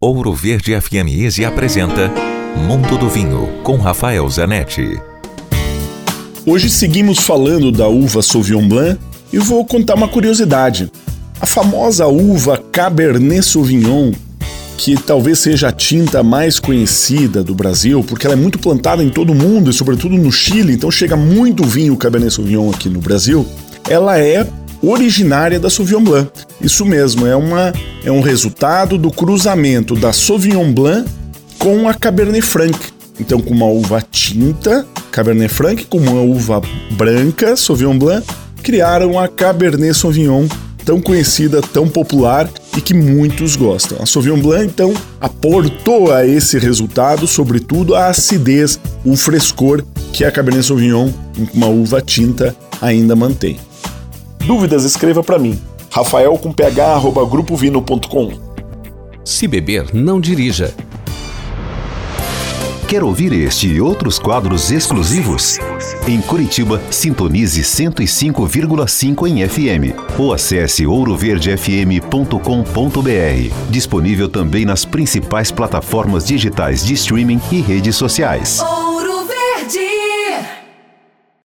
Ouro Verde FM Easy apresenta Mundo do Vinho com Rafael Zanetti. Hoje seguimos falando da uva Sauvignon Blanc e vou contar uma curiosidade. A famosa uva Cabernet Sauvignon, que talvez seja a tinta mais conhecida do Brasil, porque ela é muito plantada em todo o mundo e sobretudo no Chile, então chega muito vinho Cabernet Sauvignon aqui no Brasil. Ela é originária da Sauvignon Blanc. Isso mesmo, é, uma, é um resultado do cruzamento da Sauvignon Blanc com a Cabernet Franc. Então, com uma uva tinta, Cabernet Franc, com uma uva branca, Sauvignon Blanc, criaram a Cabernet Sauvignon, tão conhecida, tão popular e que muitos gostam. A Sauvignon Blanc, então, aportou a esse resultado, sobretudo, a acidez, o frescor que a Cabernet Sauvignon, uma uva tinta, ainda mantém. Dúvidas, escreva para mim. Rafael com ph, arroba grupovino.com. Se beber, não dirija. Quer ouvir este e outros quadros exclusivos? Em Curitiba, sintonize 105,5 em FM ou acesse ouroverdefm.com.br. Disponível também nas principais plataformas digitais de streaming e redes sociais.